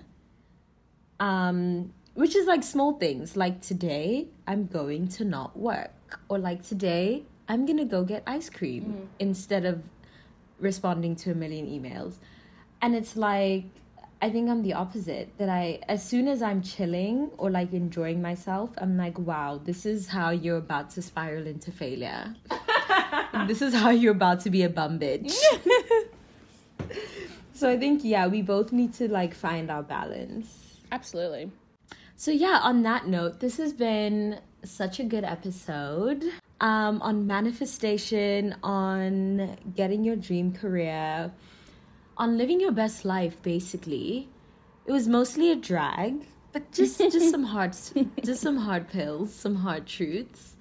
Um which is like small things like today I'm going to not work or like today I'm to go get ice cream mm. instead of responding to a million emails. And it's like I think I'm the opposite. That I, as soon as I'm chilling or like enjoying myself, I'm like, wow, this is how you're about to spiral into failure. this is how you're about to be a bum bitch. so I think, yeah, we both need to like find our balance. Absolutely. So, yeah, on that note, this has been such a good episode um, on manifestation, on getting your dream career, on living your best life, basically. It was mostly a drag, but just just some hard just some hard pills, some hard truths.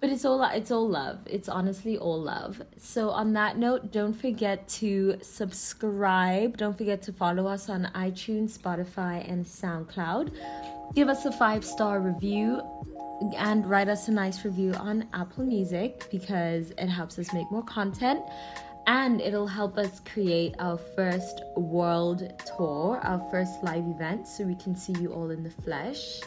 But it's all it's all love. It's honestly all love. So on that note, don't forget to subscribe. Don't forget to follow us on iTunes, Spotify, and SoundCloud. Give us a five star review and write us a nice review on Apple Music because it helps us make more content and it'll help us create our first world tour, our first live event, so we can see you all in the flesh.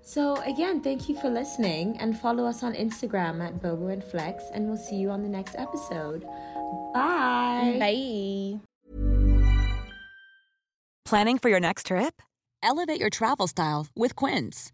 So, again, thank you for listening and follow us on Instagram at Bobo and Flex, and we'll see you on the next episode. Bye. Bye. Planning for your next trip? Elevate your travel style with Quince.